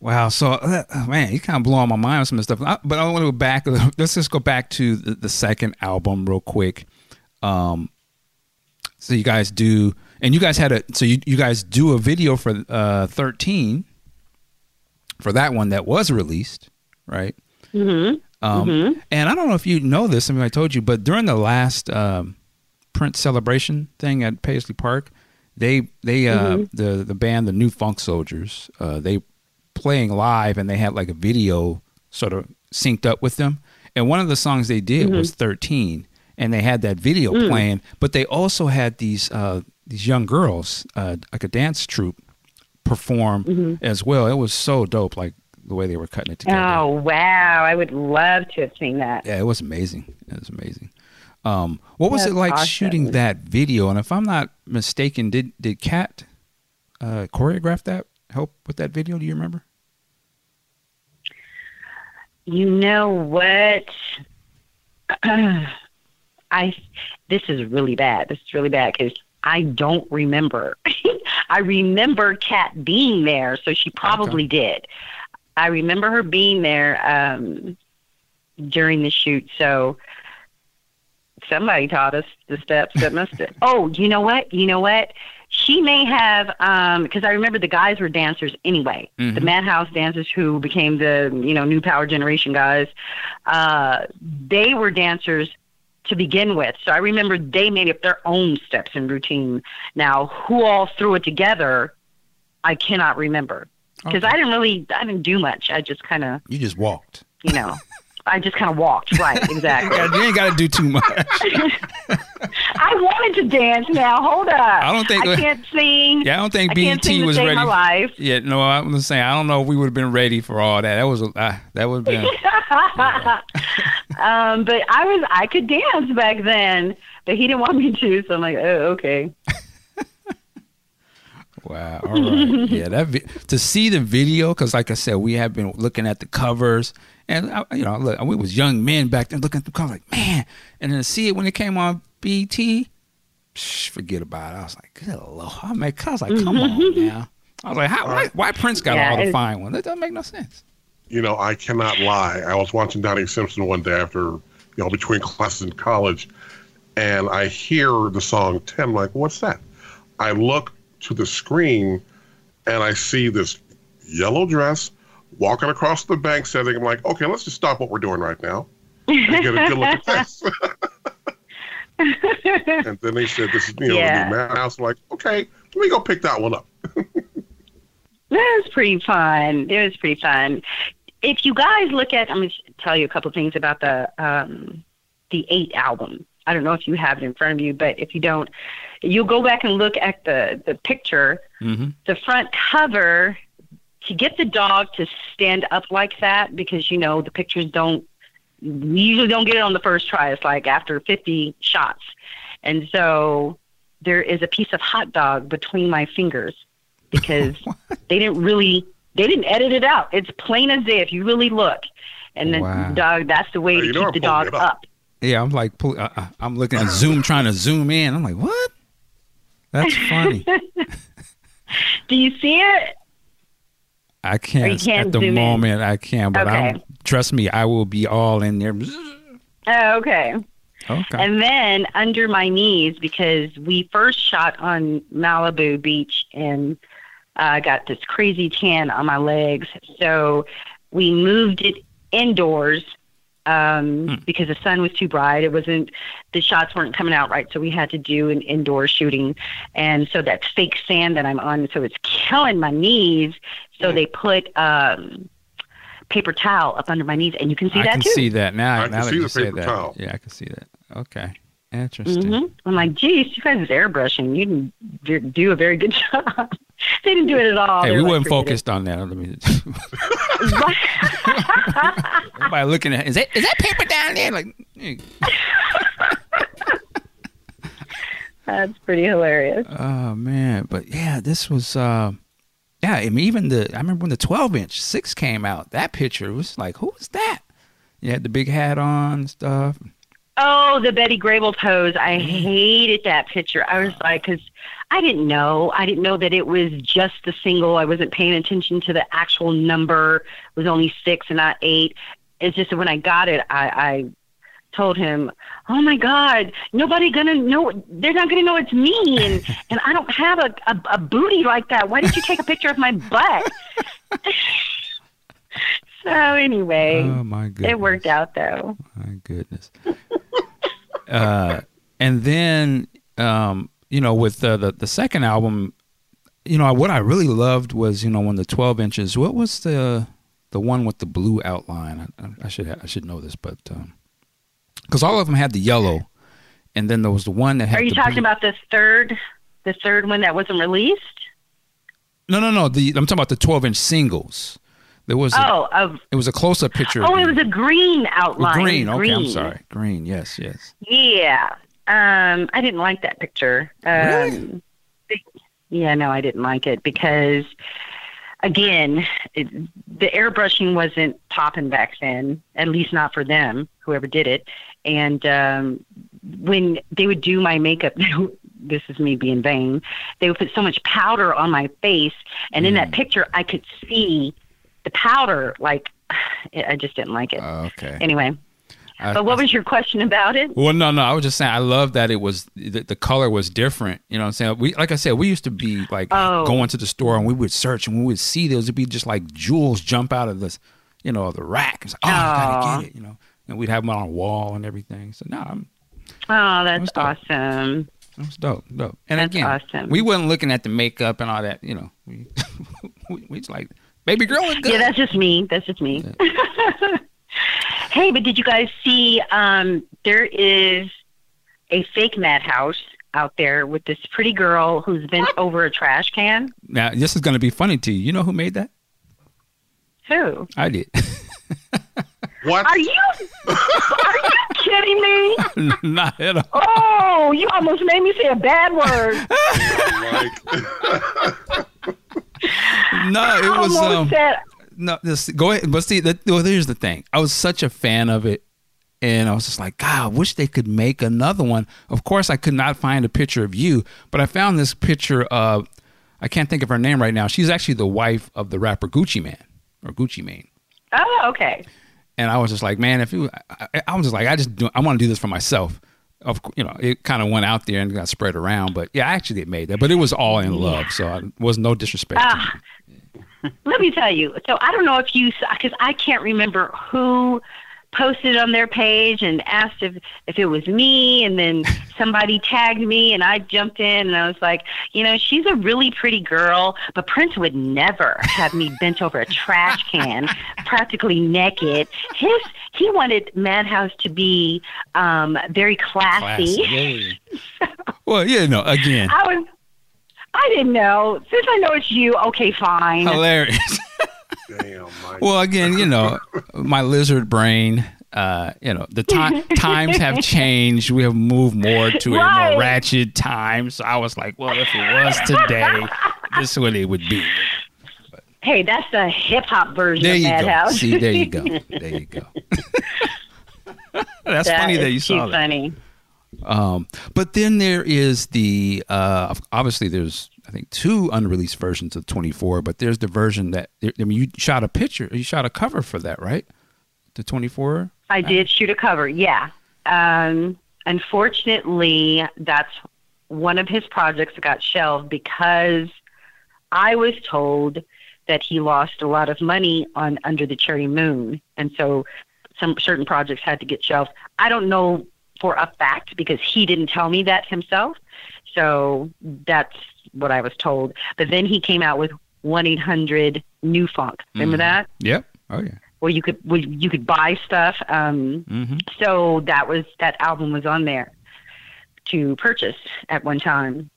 Wow. So, uh, man, you kind of blowing my mind with some of this stuff. I, but I want to go back. [LAUGHS] Let's just go back to the, the second album real quick. Um, so you guys do, and you guys had a, so you, you guys do a video for uh, 13 for that one that was released, right? hmm Um, And I don't know if you know this. I mean, I told you, but during the last um, Prince celebration thing at Paisley Park, they they uh, the the band the New Funk Soldiers uh, they playing live and they had like a video sort of synced up with them. And one of the songs they did was 13, and they had that video playing. But they also had these uh, these young girls, uh, like a dance troupe, perform as well. It was so dope, like the way they were cutting it together. Oh, wow. I would love to have seen that. Yeah, it was amazing. It was amazing. Um, what was That's it like awesome. shooting that video? And if I'm not mistaken, did did Cat uh, choreograph that? Help with that video? Do you remember? You know what? [CLEARS THROAT] I this is really bad. This is really bad because I don't remember. [LAUGHS] I remember Cat being there, so she probably did. I remember her being there um, during the shoot. So somebody taught us the steps. That must have. [LAUGHS] Oh, you know what? You know what? She may have, because I remember the guys were dancers anyway. Mhm. The Madhouse dancers who became the you know new Power Generation guys. Uh, they were dancers to begin with. So I remember they made up their own steps and routine. Now, who all threw it together, I cannot remember because Okay. I didn't really, I didn't do much. I just kind of, You just walked. you know, I just kind of walked. Right, [LAUGHS] exactly. You ain't got to do too much. [LAUGHS] I wanted to dance. Now, hold up. I don't think- I can't sing. Yeah, I don't think I sing BET was ready. my life. Yeah, no, I'm just saying. I don't know if we would have been ready for all that. That was uh, that would have been. [LAUGHS] um, but I was, I could dance back then, but he didn't want me to. So I'm like, oh, okay. Wow. All right. [LAUGHS] Yeah, that vi- to see the video because, like I said, we have been looking at the covers, and I, you know, look, we was young men back then looking at the cover, like man, and then to see it when it came on BET, psh, forget about it. I was like, good lord, I mean, I was like, come on mm-hmm. now. I was like, how, why, why Prince got Yeah, all the fine ones? That doesn't make no sense. You know, I cannot lie. I was watching Donnie Simpson one day after, you know, between classes in college, and I hear the song 10. I'm like, what's that? I look to the screen and I see this yellow dress walking across the bank setting. I'm like, okay, let's just stop what we're doing right now and get a good look at [LAUGHS] this. and then they said, this is, you know, Yeah. the new Madhouse. I'm like, okay, let me go pick that one up. [LAUGHS] That was pretty fun. It was pretty fun. If you guys look at, I'm going to tell you a couple things about the um, the eight album. I don't know if you have it in front of you, but if you don't, you'll go back and look at the the picture. Mm-hmm. The front cover to get the dog to stand up like that because you know the pictures don't. We usually don't get it on the first try. It's like after 50 shots, and so there is a piece of hot dog between my fingers [LAUGHS] because they didn't really they didn't edit it out. It's plain as day if you really look. And the Wow. dog that's the way Oh, to keep the dog up. up. Yeah, I'm like, pull- uh, uh, I'm looking at Zoom, trying to zoom in. I'm like, what? That's funny. [LAUGHS] Do you see it? I can't, can't at the zoom in? moment. I can't, but I'm, trust me, I will be all in there. Oh, okay. Okay. And then under my knees because we first shot on Malibu Beach and I got this crazy tan on my legs. So we moved it indoors um, Hmm. because the sun was too bright. It wasn't the shots weren't coming out right, so we had to do an indoor shooting. And so that fake sand that I'm on, so it's killing my knees. So they put um, paper towel up under my knees, and you can see I that can too. see that now. I can now that see you the paper that. towel. Yeah, I can see that. Okay. Interesting. hmm I'm like, geez, you guys is airbrushing. You didn't do- a very good [LAUGHS] job. they didn't do it at all. Hey, we were weren't focused on that. Let me. it." [LAUGHS] Everybody looking at is that is that paper down there? Like. [LAUGHS] That's pretty hilarious. oh man, but yeah, this was. uh Yeah, I mean, even the I remember when the 12 inch six came out. That picture was like, who was that? You had the big hat on and stuff. Oh, the Betty Grable pose. I mm. hated that picture. I was like, because I didn't know. I didn't know that it was just the single. I wasn't paying attention to the actual number. It was only six and not eight. It's just that when I got it, I, I told him, "Oh my God, nobody gonna know. They're not gonna know it's me, and [LAUGHS] and I don't have a, a a booty like that. Why did you take a picture of my butt?" [LAUGHS] so anyway, Oh my goodness. it worked out though. My goodness. [LAUGHS] uh, and then, um, you know, with uh, the the second album, you know, what I really loved was, you know, when the twelve inches. What was the the one with the blue outline? I, I should I should know this, but because all of them had the yellow, and then there was the one that had. Are you talking blue- about the third, the third one that wasn't released? No, no, no. The I'm talking about the twelve inch singles. There was a, Oh, it was a close up picture. oh, it was a green outline. green. Okay, I'm sorry. Green. Yes, yes. Yeah. Um, I didn't like that picture. Um, Really? Yeah, no, I didn't like it because, again, it, the airbrushing wasn't popping back then. At least not for them, whoever did it. And um, when they would do my makeup, [LAUGHS] this is me being vain. They would put so much powder on my face, and in that Mm. picture, I could see the powder. Like, [SIGHS] I just didn't like it. Uh, okay. anyway, I, but what was your question about it? Well, no, no. I was just saying I love that it was the, the color was different. You know what I'm saying? We like I said, we used to be like oh. going to the store and we would search and we would see those. It'd be just like jewels jump out of this, you know, the rack. It's like, oh, oh, I gotta get it. You know, and we'd have them on a wall and everything. So no, I'm. Oh, that's awesome. That's dope, dope. And that's again, awesome. we wasn't looking at the makeup and all that. You know, [LAUGHS] we we, we just like baby girl look good. Yeah, that's just me. That's just me. Yeah. [LAUGHS] hey, but did you guys see? Um, there is a fake madhouse out there with this pretty girl who's bent over a trash can. Now, this is going to be funny to you. You know who made that? Who? I did. [LAUGHS] what? Are you? Are you kidding me? [LAUGHS] Not at all. Oh, you almost made me say a bad word. [LAUGHS] [LAUGHS] no, it was. Um, said, no, this, go ahead. But see, the, well, here's the thing. I was such a fan of it, and I was just like, God, I wish they could make another one. Of course, I could not find a picture of you, but I found this picture of. I can't think of her name right now. She's actually the wife of the rapper Gucci Mane or Gucci Mane. Oh, okay. And I was just like, man, if you, I, I was just like, I just, do, I want to do this for myself. Of you know it kind of went out there and got spread around but yeah I actually it made that but it was all in love so it was no disrespect uh, let me tell you so i don't know if you because i can't remember who posted on their page and asked if if it was me and then [LAUGHS] somebody tagged me and I jumped in and I was like, you know, she's a really pretty girl, but Prince would never have me [LAUGHS] bent over a trash can, practically naked. His he wanted Madhouse to be um very classy. classy. [LAUGHS] well, yeah, no, again. I was I didn't know. Since I know it's you, okay, fine. Hilarious. Damn, well, again, you know, my lizard brain. Uh, you know, the time times have [LAUGHS] changed. We have moved more to right. a more ratchet time. So I was like, well, if it was today, this is what it would be. But, hey, that's the hip hop version there of you Madhouse. Go. See, there you go. [LAUGHS] There you go. [LAUGHS] that's that funny that you saw that. Funny. Um, but then there is the uh, obviously there's I think two unreleased versions of 24, but there's the version that I mean you shot a picture, you shot a cover for that, right? The 24. I did shoot a cover, yeah. Um, unfortunately, that's one of his projects that got shelved because I was told that he lost a lot of money on Under the Cherry Moon, and so some certain projects had to get shelved. I don't know for a fact because he didn't tell me that himself. So that's what I was told. But then he came out with one eight hundred New Funk. Remember mm that? Yep. Oh yeah. Where you could where you could buy stuff. Um, mm-hmm. So that was that album was on there to purchase at one time.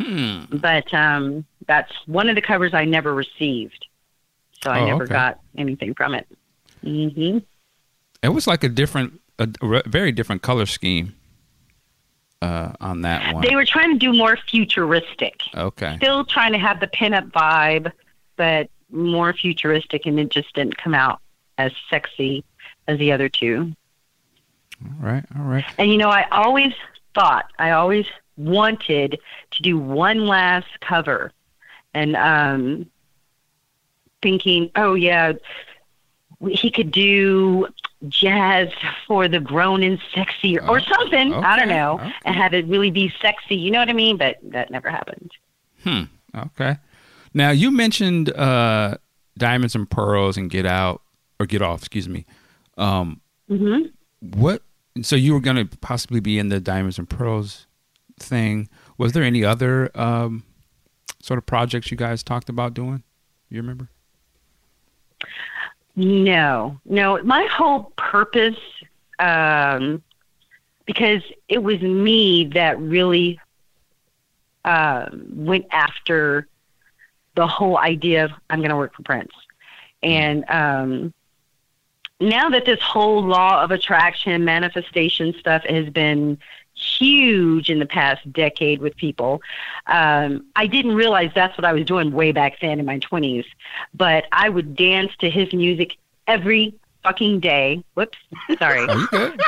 Hmm. But um, that's one of the covers I never received, so I oh, never okay. got anything from it. Mm-hmm. It was like a different, a, a very different color scheme uh, on that one? They were trying to do more futuristic. Okay. Still trying to have the pinup vibe, but more futuristic, and it just didn't come out as sexy as the other two. All right, all right. And you know, I always thought, I always wanted to do one last cover, and um, thinking, oh yeah, he could do jazz for the grown and sexy or, or oh, something. Okay, I don't know. Okay. And have it really be sexy. You know what I mean? But that never happened. Hmm. Okay. Now you mentioned uh, diamonds and pearls and get out or get off. Excuse me. Um, mm-hmm. What? So you were going to possibly be in the diamonds and pearls thing. Was there any other um, sort of projects you guys talked about doing? You remember? No, no. My whole purpose, um, because it was me that really uh, went after the whole idea of I'm going to work for Prince. And um, now that this whole law of attraction, manifestation stuff has been huge in the past decade with people. Um, I didn't realize that's what I was doing way back then in my 20s, but I would dance to his music every fucking day. Whoops, sorry. Are you good?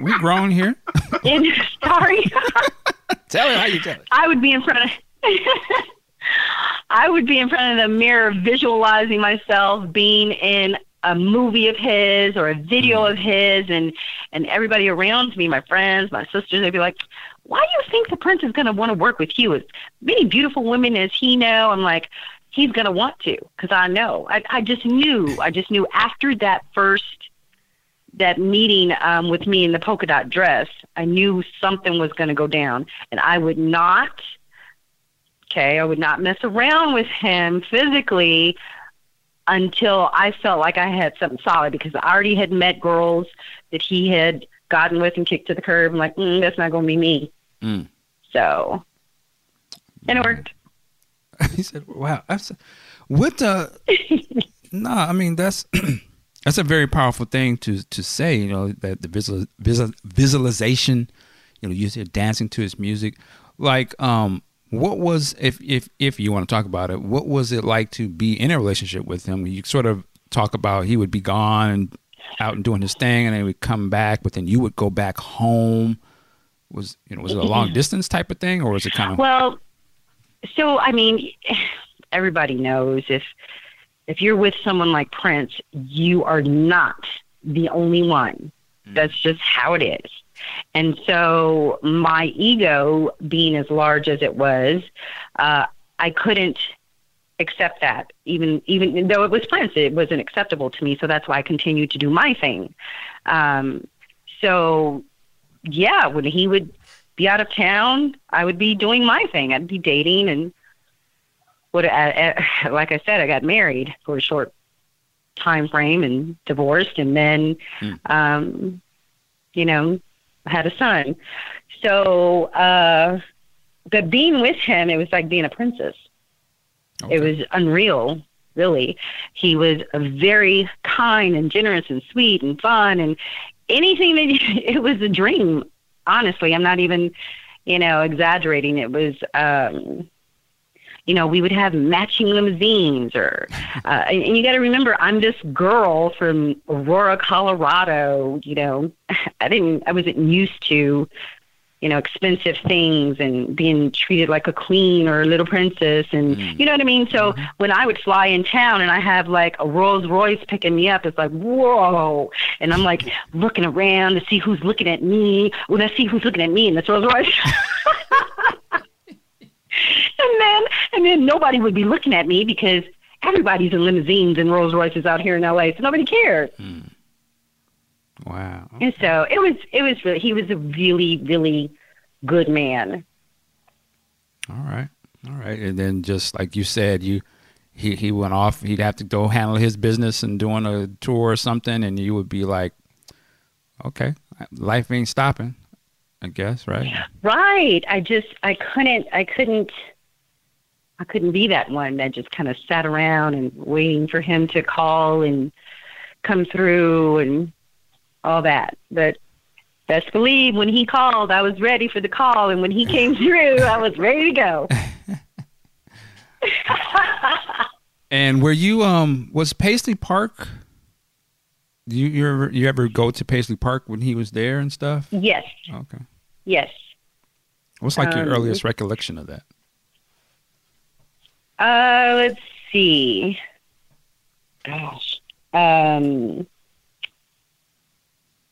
We grown here. [LAUGHS] in, sorry. tell me how you tell it. I would be in front of. [LAUGHS] I would be in front of the mirror visualizing myself being in a movie of his or a video of his and and everybody around me my friends my sisters they'd be like why do you think the prince is going to want to work with you? As many beautiful women as he know. I'm like he's going to want to because i know. I, I just knew i just knew after that first that meeting um, with me in the polka dot dress i knew something was going to go down and i would not okay i would not mess around with him physically until I felt like I had something solid because I already had met girls that he had gotten with and kicked to the curb. I'm like, mm, that's not going to be me. Mm. So, and it worked. [LAUGHS] he said, "Wow, that's what the." [LAUGHS] no, I mean that's [CLEARS THROAT] that's a very powerful thing to to say. You know that the visual, visual visualization. You know, you're dancing to his music. Like, um, what was if if if you want to talk about it? What was it like to be in a relationship with him? You sort of talk about he would be gone and out and doing his thing, and then he would come back, but then you would go back home. Was you know was it a long [LAUGHS] distance type of thing, or was it kind of well? So I mean, everybody knows if if you're with someone like Prince, you are not the only one. Mm. That's just how it is. And so my ego, being as large as it was, uh, I couldn't accept that even even though it was Prince, it wasn't acceptable to me. So that's why I continued to do my thing. Um, so yeah, when he would be out of town, I would be doing my thing. I'd be dating and what uh, uh, like I said, I got married for a short time frame and divorced, and then mm. um, you know had a son. So, uh, but being with him, it was like being a princess. Okay. It was unreal, really. He was a very kind and generous and sweet and fun and anything that [LAUGHS] it was a dream. Honestly, I'm not even, you know, exaggerating. It was, um, you know, we would have matching limousines or, uh, [LAUGHS] and you got to remember, I'm this girl from Aurora, Colorado. You know, [LAUGHS] I didn't, I wasn't used to, you know, expensive things and being treated like a queen or a little princess. And mm. you know what I mean? So mm-hmm. when I would fly in town and I have like a Rolls Royce picking me up, it's like, whoa. And I'm like looking around to see who's looking at me. Well, let's see who's looking at me in this Rolls Royce. [LAUGHS] and then and then nobody would be looking at me because everybody's in limousines and Rolls Royces out here in LA, so nobody cared. Hmm. Wow. Okay. And so it was it was really he was a really really good man. All right. All right. And then just like you said, you he he went off, he'd have to go handle his business and doing a tour or something and you would be like okay, life ain't stopping. I guess, right? Right. I just I couldn't I couldn't I couldn't be that one that just kind of sat around and waiting for him to call and come through and all that. But best believe when he called, I was ready for the call, and when he came [LAUGHS] through, I was ready to go. [LAUGHS] [LAUGHS] and were you um was Paisley Park? You you ever you ever go to Paisley Park when he was there and stuff? Yes. Okay. Yes. What's like your um, earliest recollection of that? Uh, let's see. Gosh. Um,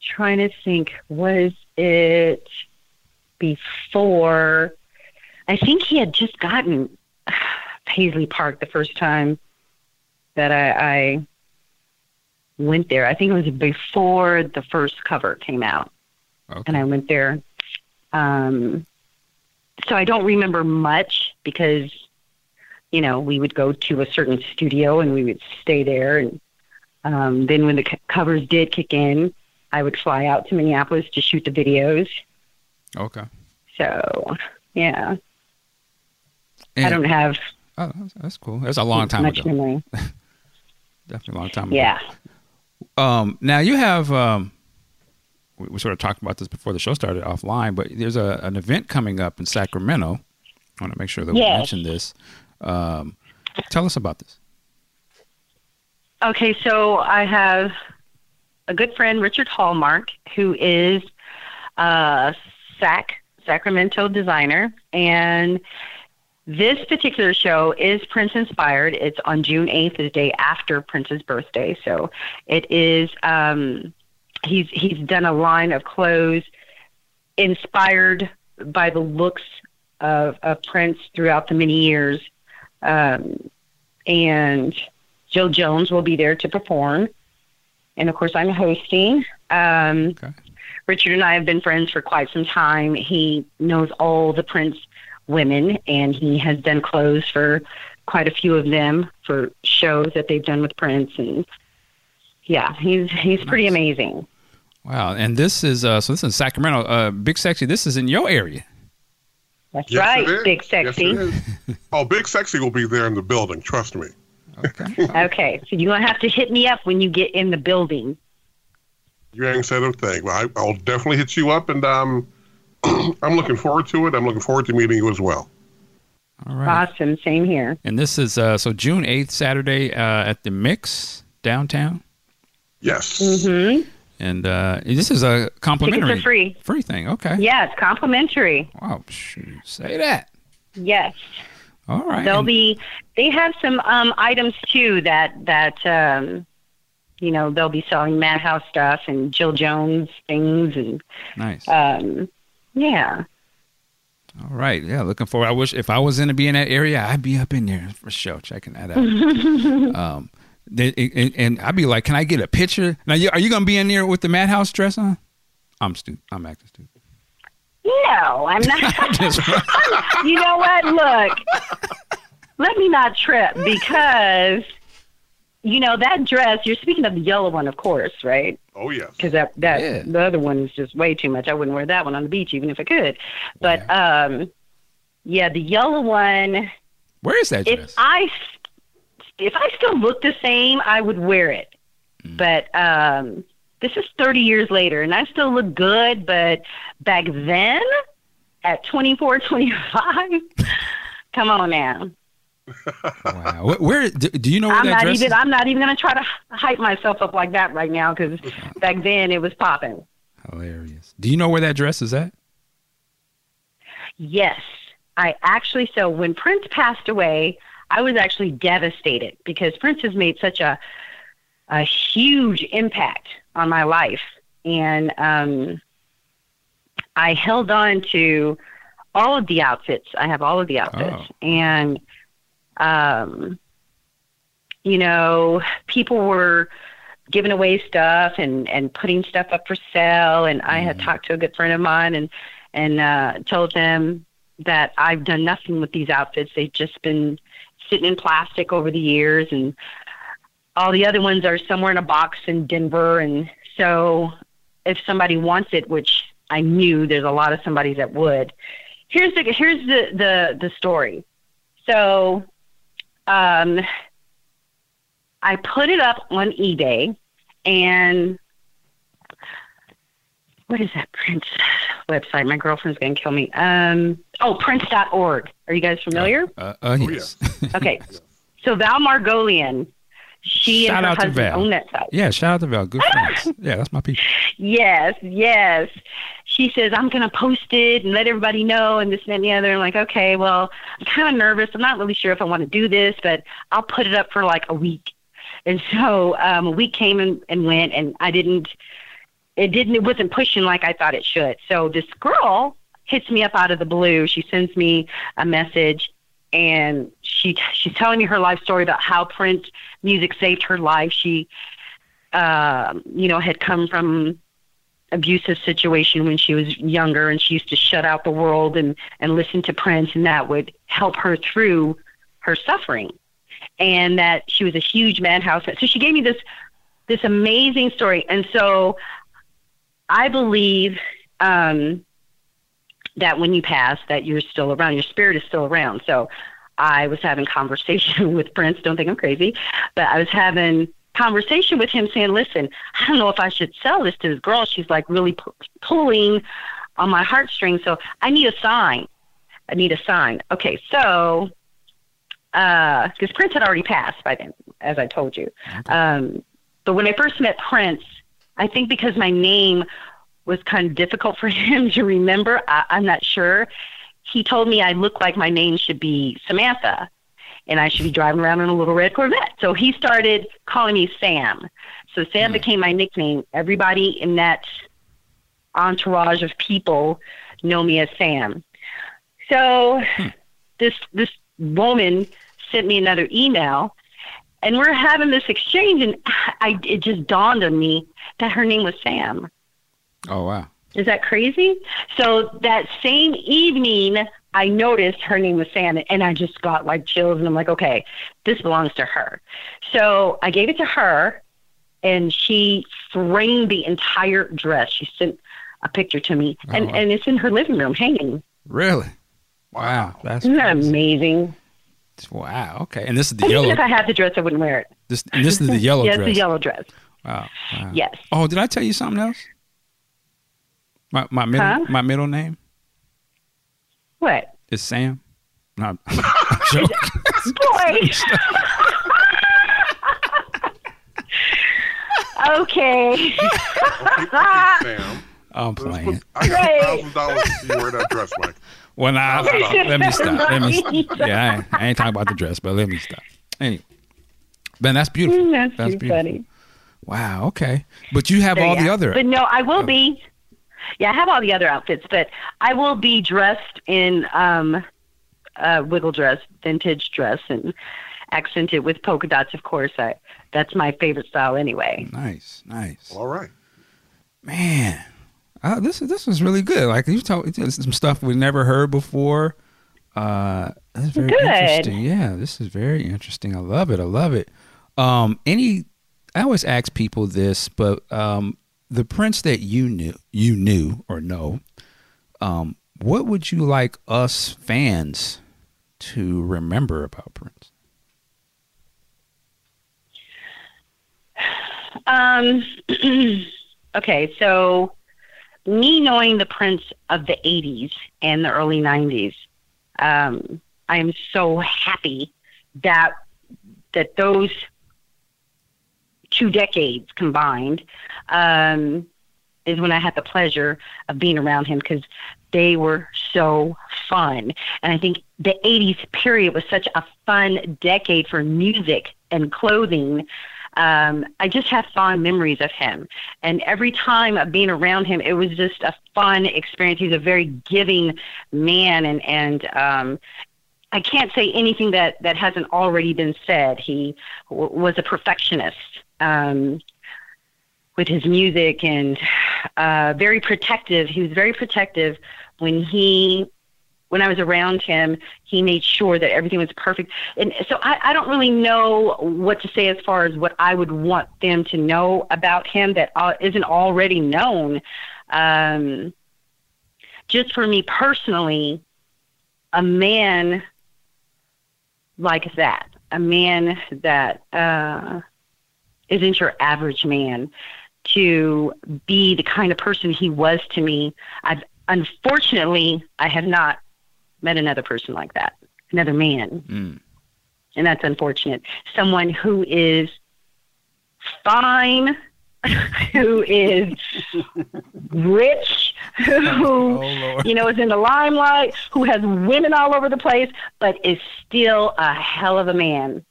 trying to think. Was it before? I think he had just gotten Paisley Park the first time that I, I went there. I think it was before the first cover came out, okay. and I went there. Um, so I don't remember much because, you know, we would go to a certain studio and we would stay there. And um, then when the c- covers did kick in, I would fly out to Minneapolis to shoot the videos. Okay. So, yeah. And, I don't have. Oh, that's cool. That's a long time much ago. Memory. [LAUGHS] Definitely a long time ago. Yeah. Um, now you have um, we, we sort of talked about this before the show started offline, but there's a, an event coming up in Sacramento. I want to make sure that yes. we mention this. Um, tell us about this. Okay, so I have a good friend, Richard Hallmark, who is a Sac Sacramento designer, and this particular show is Prince inspired. It's on June 8th, the day after Prince's birthday. So it is, um, he's, he's done a line of clothes inspired by the looks of, of Prince throughout the many years. Um, and Jill Jones will be there to perform. And of course, I'm hosting. Um, okay. Richard and I have been friends for quite some time. He knows all the Prince women, and he has done clothes for quite a few of them for shows that they've done with Prince, and yeah, he's he's pretty amazing. Wow! And this is uh, so this is Sacramento. Uh, Big Sexy. This is in your area. That's yes, right, Big Sexy. Yes, oh, Big Sexy will be there in the building. Trust me. Okay. [LAUGHS] okay. So you're gonna have to hit me up when you get in the building. You ain't said a thing. Well, I, will definitely hit you up, and um, [CLEARS THROAT] I'm looking forward to it. I'm looking forward to meeting you as well. All right. Awesome. Same here. And this is uh, so June 8th, Saturday uh, at the Mix downtown. Yes. Mm-hmm. And uh, this is a complimentary Tickets are free free thing. Okay. Yeah, it's complimentary. Wow, shoot, say that. Yes. All right. They'll be. They have some um, items too that that um, you know they'll be selling Madhouse stuff and Jill Jones things and nice. Um, yeah. All right. Yeah, looking forward. I wish if I was in to be in that area, I'd be up in there for sure, checking that out. [LAUGHS] um, they, and, and, I'd be like, "Can I get a picture?" Now, are you gonna be in there with the Madhouse dress on? I'm stupid. I'm acting stupid. No, I'm not. [LAUGHS] [LAUGHS] you know what? Look, let me not trip because you know that dress. You're speaking of the yellow one, of course, right? Oh yeah. Because that that yeah. the other one is just way too much. I wouldn't wear that one on the beach even if I could. But yeah. um, yeah, the yellow one. Where is that dress? If I if I still look the same, I would wear it. Mm. But um, this is 30 years later, and I still look good. But back then, at 24, [LAUGHS] 25, come on now wow. Where do, do, you know where I'm that not even. Is? I'm not even going to try to hype myself up like that right now because [LAUGHS] back then it was popping. Hilarious. Do you know where that dress is at? Yes, I actually. So when Prince passed away, I was actually devastated because Prince has made such a a huge impact on my life, and um, I held on to all of the outfits. I have all of the outfits, oh. and um, you know, people were giving away stuff and and putting stuff up for sale. And I had mm-hmm. talked to a good friend of mine and and uh, told them that I've done nothing with these outfits. They've just been sitting in plastic over the years, and all the other ones are somewhere in a box in Denver. And so, if somebody wants it, which I knew there's a lot of somebody that would, here's the here's the the the story. So um, I put it up on eBay and what is that Prince website? My girlfriend's gonna kill me. Um, oh, Prince.org. Are you guys familiar? Uh, uh, uh oh, yes. [LAUGHS] okay. So Val Margolian, she shout and her husband own that site. Yeah, shout out to Val. Good friends. yeah, that's my people. Yes, yes she says, I'm going to post it and let everybody know and this and, and the other. I'm like, okay, well, I'm kind of nervous. I'm not really sure if I want to do this, but I'll put it up for like a week. And so um, a week came and, and went, and I didn't, it didn't, it wasn't pushing like I thought it should. So this girl hits me up out of the blue. She sends me a message and she she's telling me her life story about how Prince music saved her life. She, uh, you know, had come from abusive situation when she was younger and she used to shut out the world and and listen to Prince and that would help her through her suffering and that she was a huge madhouse so she gave me this this amazing story and so I believe um that when you pass that you're still around your spirit is still around so I was having [LAUGHS] conversation with Prince don't think I'm crazy but I was having conversation with him saying, listen, I don't know if I should sell this to this girl. She's like really p- pulling on my heartstrings. So I need a sign. I need a sign. Okay, so because uh, Prince had already passed by then, as I told you. Um, but when I first met Prince, I think because my name was kind of difficult for [LAUGHS] him to remember, I, I'm not sure. he told me I look like my name should be Samantha and I should be driving around in a little red Corvette. So he started calling me Sam. So Sam mm. became my nickname. Everybody in that entourage of people know me as Sam. So hmm. this this woman sent me another email and we're having this exchange and I it just dawned on me that her name was Sam. Oh wow. Is that crazy? So that same evening I noticed her name was Sam and I just got like chills and I'm like, okay, this belongs to her. So I gave it to her and she framed the entire dress. She sent a picture to me and, oh, wow. and it's in her living room hanging. Really? Wow. That's Isn't that amazing? Wow. Okay. And this is the and yellow. Even if I had the dress, I wouldn't wear it. This and this is the yellow yes, dress. Yes, the yellow dress. Wow. wow. Yes. Oh, did I tell you something else? My my middle huh? my middle name. What? It's Sam. No, [LAUGHS] [LAUGHS] Boy. [LAUGHS] okay. Sam. I'm playing. I got thousand dollars to you wear that dress, Mike. [LAUGHS] Well, now let me stop. Let me. Yeah, I ain't, I ain't talking about the dress, but let me stop. Anyway, Ben, that's beautiful. Mm, that's, that's too beautiful. funny. Wow. Okay, but you have So, all yeah. the other. But no, I will be. Yeah, I have all the other outfits, but I will be dressed in um, uh, wiggle dress, vintage dress, and accented with polka dots. Of course, I that's my favorite style anyway. Nice, nice. All right. Man, uh, this is this was really good. Like you told some stuff we never heard before. Uh, that's very Good. interesting. Yeah, this is very interesting. I love it. I love it. Um, any, I always ask people this, but um, the Prince that you knew, you knew or know, um, what would you like us fans to remember about Prince? Um, [CLEARS THROAT] okay, so me knowing the Prince of the 80s and the early 90s, um, I am so happy that that those two decades combined um, is when I had the pleasure of being around him because they were so fun. And I think the 80s period was such a fun decade for music and clothing um, I just have fond memories of him. And every time of being around him, it was just a fun experience. He's a very giving man, and and um, I can't say anything that that hasn't already been said. He w- was a perfectionist. Um, with his music and uh, very protective. He was very protective when he when I was around him, he made sure that everything was perfect. And so I, I don't really know what to say as far as what I would want them to know about him that uh, isn't already known. Um, just for me personally, a man like that, a man that uh, isn't your average man, to be the kind of person he was to me. I've unfortunately I have not met another person like that, another man. Mm. And that's unfortunate. Someone who is fine, [LAUGHS] who is rich, [LAUGHS] who, Oh, you know, is in the limelight, who has women all over the place, but is still a hell of a man.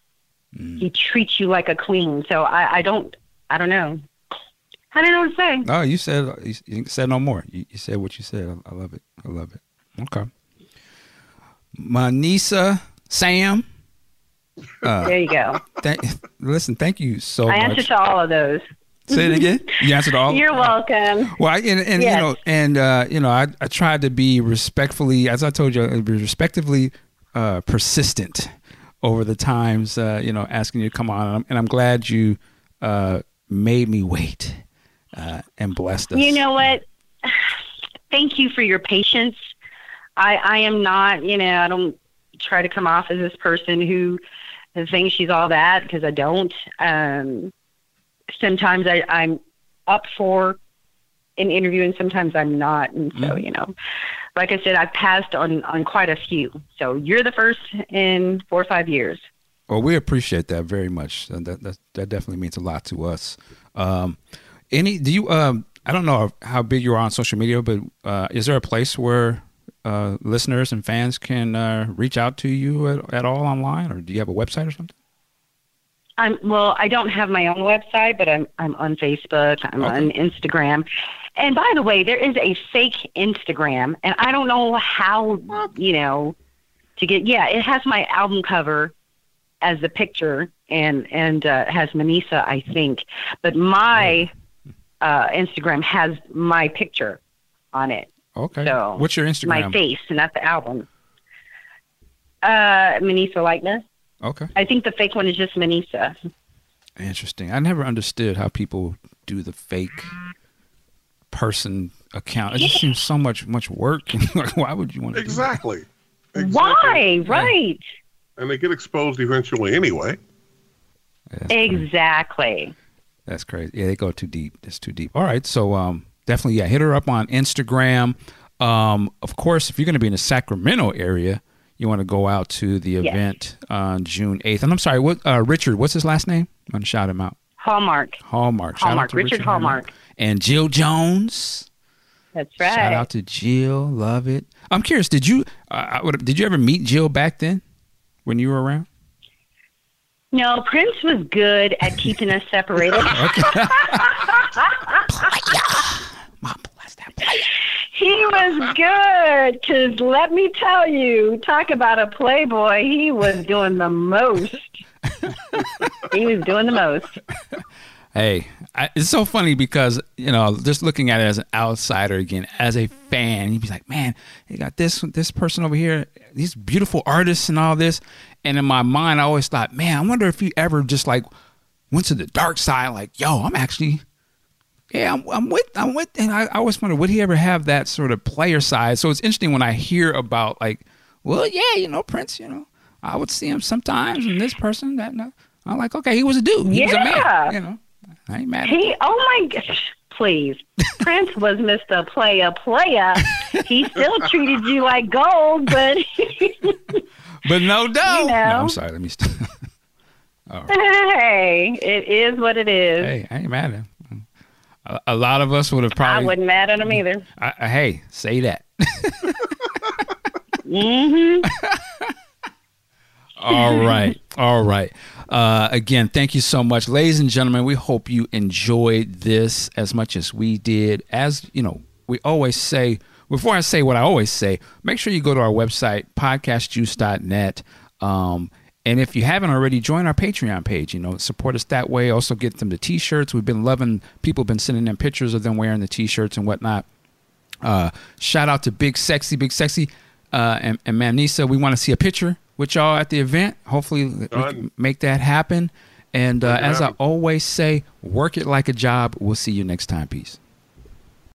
Mm. He treats you like a queen. So I, I don't, I don't know. I don't know what to say. No, you said you, you said no more. You, you said what you said. I, I love it. I love it. Okay. Manisa Sam. Uh, There you go. Thank, listen, thank you so much I much. answer to all of those. Say it again. You answered all. [LAUGHS] You're welcome. Well, I, and, and Yes. you know, and uh, you know, I, I tried to be respectfully, as I told you, uh, be respectively uh, persistent over the times, uh, you know, asking you to come on, and I'm glad you uh, made me wait uh, and blessed us. You know what? [SIGHS] Thank you for your patience. I I am not, you know, I don't try to come off as this person who thinks she's all that because I don't. Um, sometimes I, I'm up for an interview and sometimes I'm not, and so Mhm. you know, like I said, I've passed on on quite a few. So you're the first in four or five years. Well, we appreciate that very much. That, that that definitely means a lot to us. Um, any? Do you? Um, I don't know how big you are on social media, but uh, is there a place where uh, listeners and fans can uh, reach out to you at, at, all online, or do you have a website or something? I'm well. I don't have my own website, but I'm I'm on Facebook. I'm okay. on Instagram. And by the way, there is a fake Instagram, and I don't know how you know to get. Yeah, it has my album cover as the picture, and and uh, has Manisa, I think. But my uh, Instagram has my picture on it. Okay. So what's your Instagram? My face, not the album. Uh, Manisa likeness. Okay. I think the fake one is just Manisa. Interesting. I never understood how people do the fake person account. It just seems so much much work. [LAUGHS] why would you want to? Exactly. exactly. Why? Right. And they get exposed eventually anyway. That's exactly. Crazy. That's crazy. Yeah, they go too deep. It's too deep. All right. So um, definitely, yeah, hit her up on Instagram. Um, of course, if you're going to be in the Sacramento area, you want to go out to the event yes. on June 8th. And I'm sorry, what uh, Richard? What's his last name? I'm going to shout him out. Hallmark. Hallmark. Hallmark. Richard, Richard, Hallmark. And Jill Jones. That's right. Shout out to Jill. Love it. I'm curious. Did you uh, did you ever meet Jill back then when you were around? No, Prince was good at keeping us [LAUGHS] separated. [LAUGHS] he was good because let me tell you, talk about a playboy. He was doing the most. he was doing the most. Hey, I, it's so funny because you know, just looking at it as an outsider again, as a fan, you'd be like, "Man, you got this this person over here, these beautiful artists and all this." And in my mind, I always thought, "Man, I wonder if he ever just like went to the dark side, like, yo, I'm actually yeah, I'm, I'm, with, I'm with, and I, I always wonder, would he ever have that sort of player side? So it's interesting when I hear about like, well, yeah, you know, Prince, you know, I would see him sometimes, and this person, that, no. I'm like, okay, he was a dude, he yeah. was a man, you know, I ain't mad. He, oh my gosh, please, Prince was Mister Player Player. He still [LAUGHS] treated you like gold, but, [LAUGHS] but no doubt. You know. no, I'm sorry, let me. St- [LAUGHS] right. Hey, it is what it is. Hey, I ain't mad at him a, lot of us would have probably. I wouldn't mad at him either. I, I, hey, say that. [LAUGHS] mm-hmm. [LAUGHS] All right. All right. Uh, again, thank you so much. Ladies and gentlemen, we hope you enjoyed this as much as we did. As you know, we always say, before I say what I always say, make sure you go to our website, podcastjuice.net. Um, and if you haven't already, join our Patreon page. You know, support us that way. Also, get them the T-shirts. We've been loving. People have been sending them pictures of them wearing the T-shirts and whatnot. Uh, shout out to Big Sexy, Big Sexy, uh, and, and Manisa. We want to see a picture with y'all at the event. Hopefully, we can make that happen. And uh, as. I always say, work it like a job. We'll see you next time. Peace.